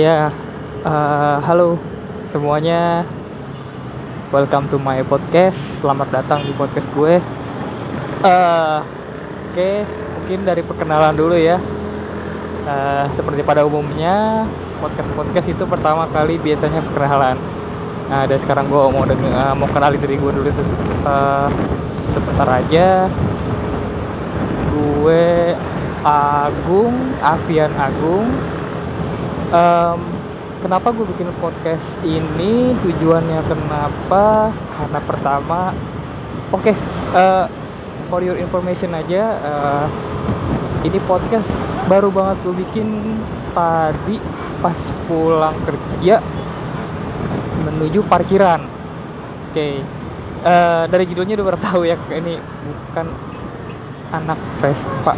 Ya, uh, halo semuanya. Welcome to my podcast. Selamat datang di podcast gue. Uh, Oke, okay, mungkin dari perkenalan dulu ya. Uh, seperti pada umumnya, podcast podcast itu pertama kali biasanya perkenalan. Nah, dari sekarang gue mau denger, uh, mau kenalin diri gue dulu uh, sebentar aja. Gue Agung, Avian Agung um, kenapa gue bikin podcast ini? Tujuannya kenapa? Karena pertama oke okay, uh, eh, for your information aja uh, ini podcast baru banget gue bikin tadi pas pulang kerja menuju parkiran. Oke okay. uh, dari judulnya udah tahu ya ini bukan anak Vespa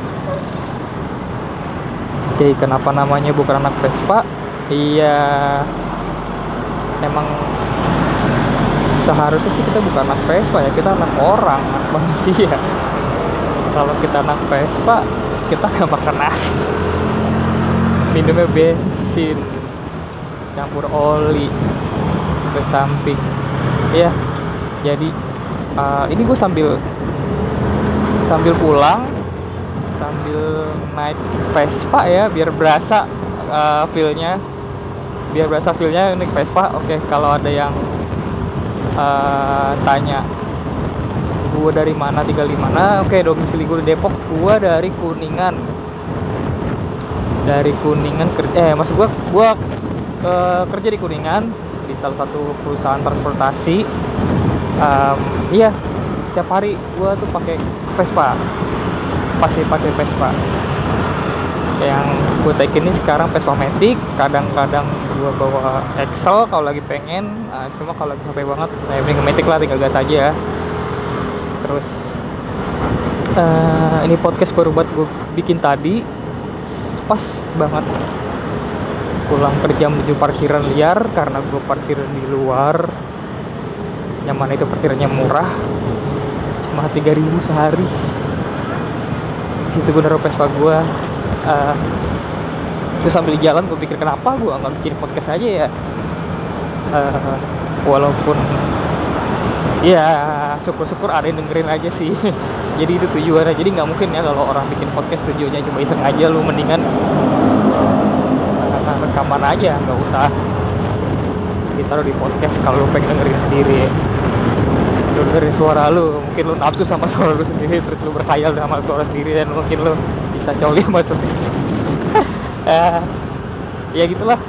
Oke, kenapa namanya bukan anak Vespa? Iya, emang seharusnya sih kita bukan anak Vespa ya, kita anak orang, anak manusia. Kalau kita anak Vespa, kita nggak makan nasi. Minumnya bensin, campur oli, ke samping. Ya, jadi uh, ini gue sambil sambil pulang sambil naik Vespa ya biar berasa uh, feelnya. Biar berasa feelnya naik Vespa oke. Okay, kalau ada yang uh, tanya gue dari mana tinggal di mana? Oke okay, domisili gue di Depok gue dari Kuningan. Dari Kuningan eh maksud gue gue uh, kerja di Kuningan di salah satu perusahaan transportasi. Um, iya setiap hari gue tuh pakai Vespa pasti pakai Vespa. Yang gue take ini sekarang Vespa Matic kadang-kadang gue bawa Excel kalau lagi pengen. Nah, cuma kalau lagi capek banget nah beli Matic lah tinggal gas aja. Terus uh, ini podcast baru buat gue bikin tadi pas banget. Pulang kerja menuju parkiran liar karena gue parkiran di luar. Nyaman itu parkirannya murah. Cuma 3000 sehari situ gue naruh Vespa gue uh, terus sambil jalan gue pikir kenapa gue nggak bikin podcast aja ya? Uh, walaupun ya syukur-syukur ada yang dengerin aja sih. Jadi itu tujuannya. Jadi nggak mungkin ya kalau orang bikin podcast tujuannya cuma iseng aja lu mendingan uh, rekaman aja nggak usah ditaruh di podcast kalau pengen dengerin sendiri lu dengerin suara lu mungkin lu nafsu sama suara lu sendiri terus lu berkhayal sama suara sendiri dan mungkin lu bisa coli sama suara sendiri. Uh, ya gitulah.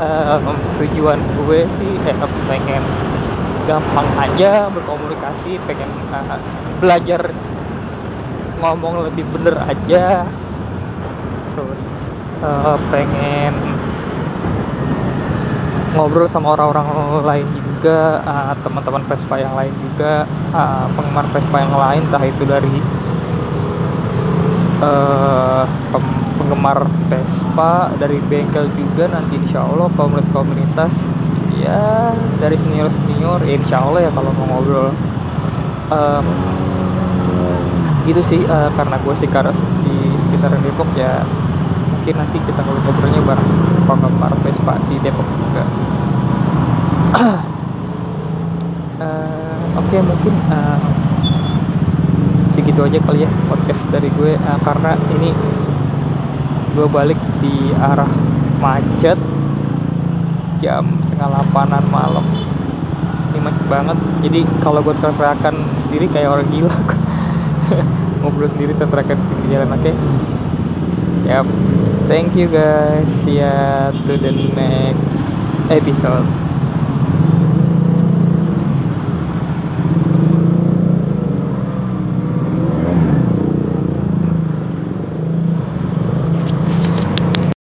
Uh, tujuan gue sih eh, pengen gampang aja berkomunikasi pengen uh, belajar ngomong lebih bener aja. Terus uh, pengen ngobrol sama orang-orang lain juga uh, teman-teman Vespa yang lain juga uh, penggemar Vespa yang lain entah itu dari uh, penggemar Vespa dari bengkel juga nanti insya Allah komunitas-komunitas ya dari senior-senior ya insya Allah ya kalau mau ngobrol. Um, gitu sih uh, karena gue sih karena di sekitar Depok ya mungkin nanti kita ngobrol-ngobrolnya bareng penggemar Vespa di Depok juga uh, oke okay, mungkin uh, segitu aja kali ya podcast dari gue. Uh, karena ini gue balik di arah macet jam setengah delapanan malam. Ini macet banget. Jadi kalau gue teriakan sendiri kayak orang gila ngobrol sendiri teriakan di jalan oke? Okay? yep thank you guys. See ya to the next episode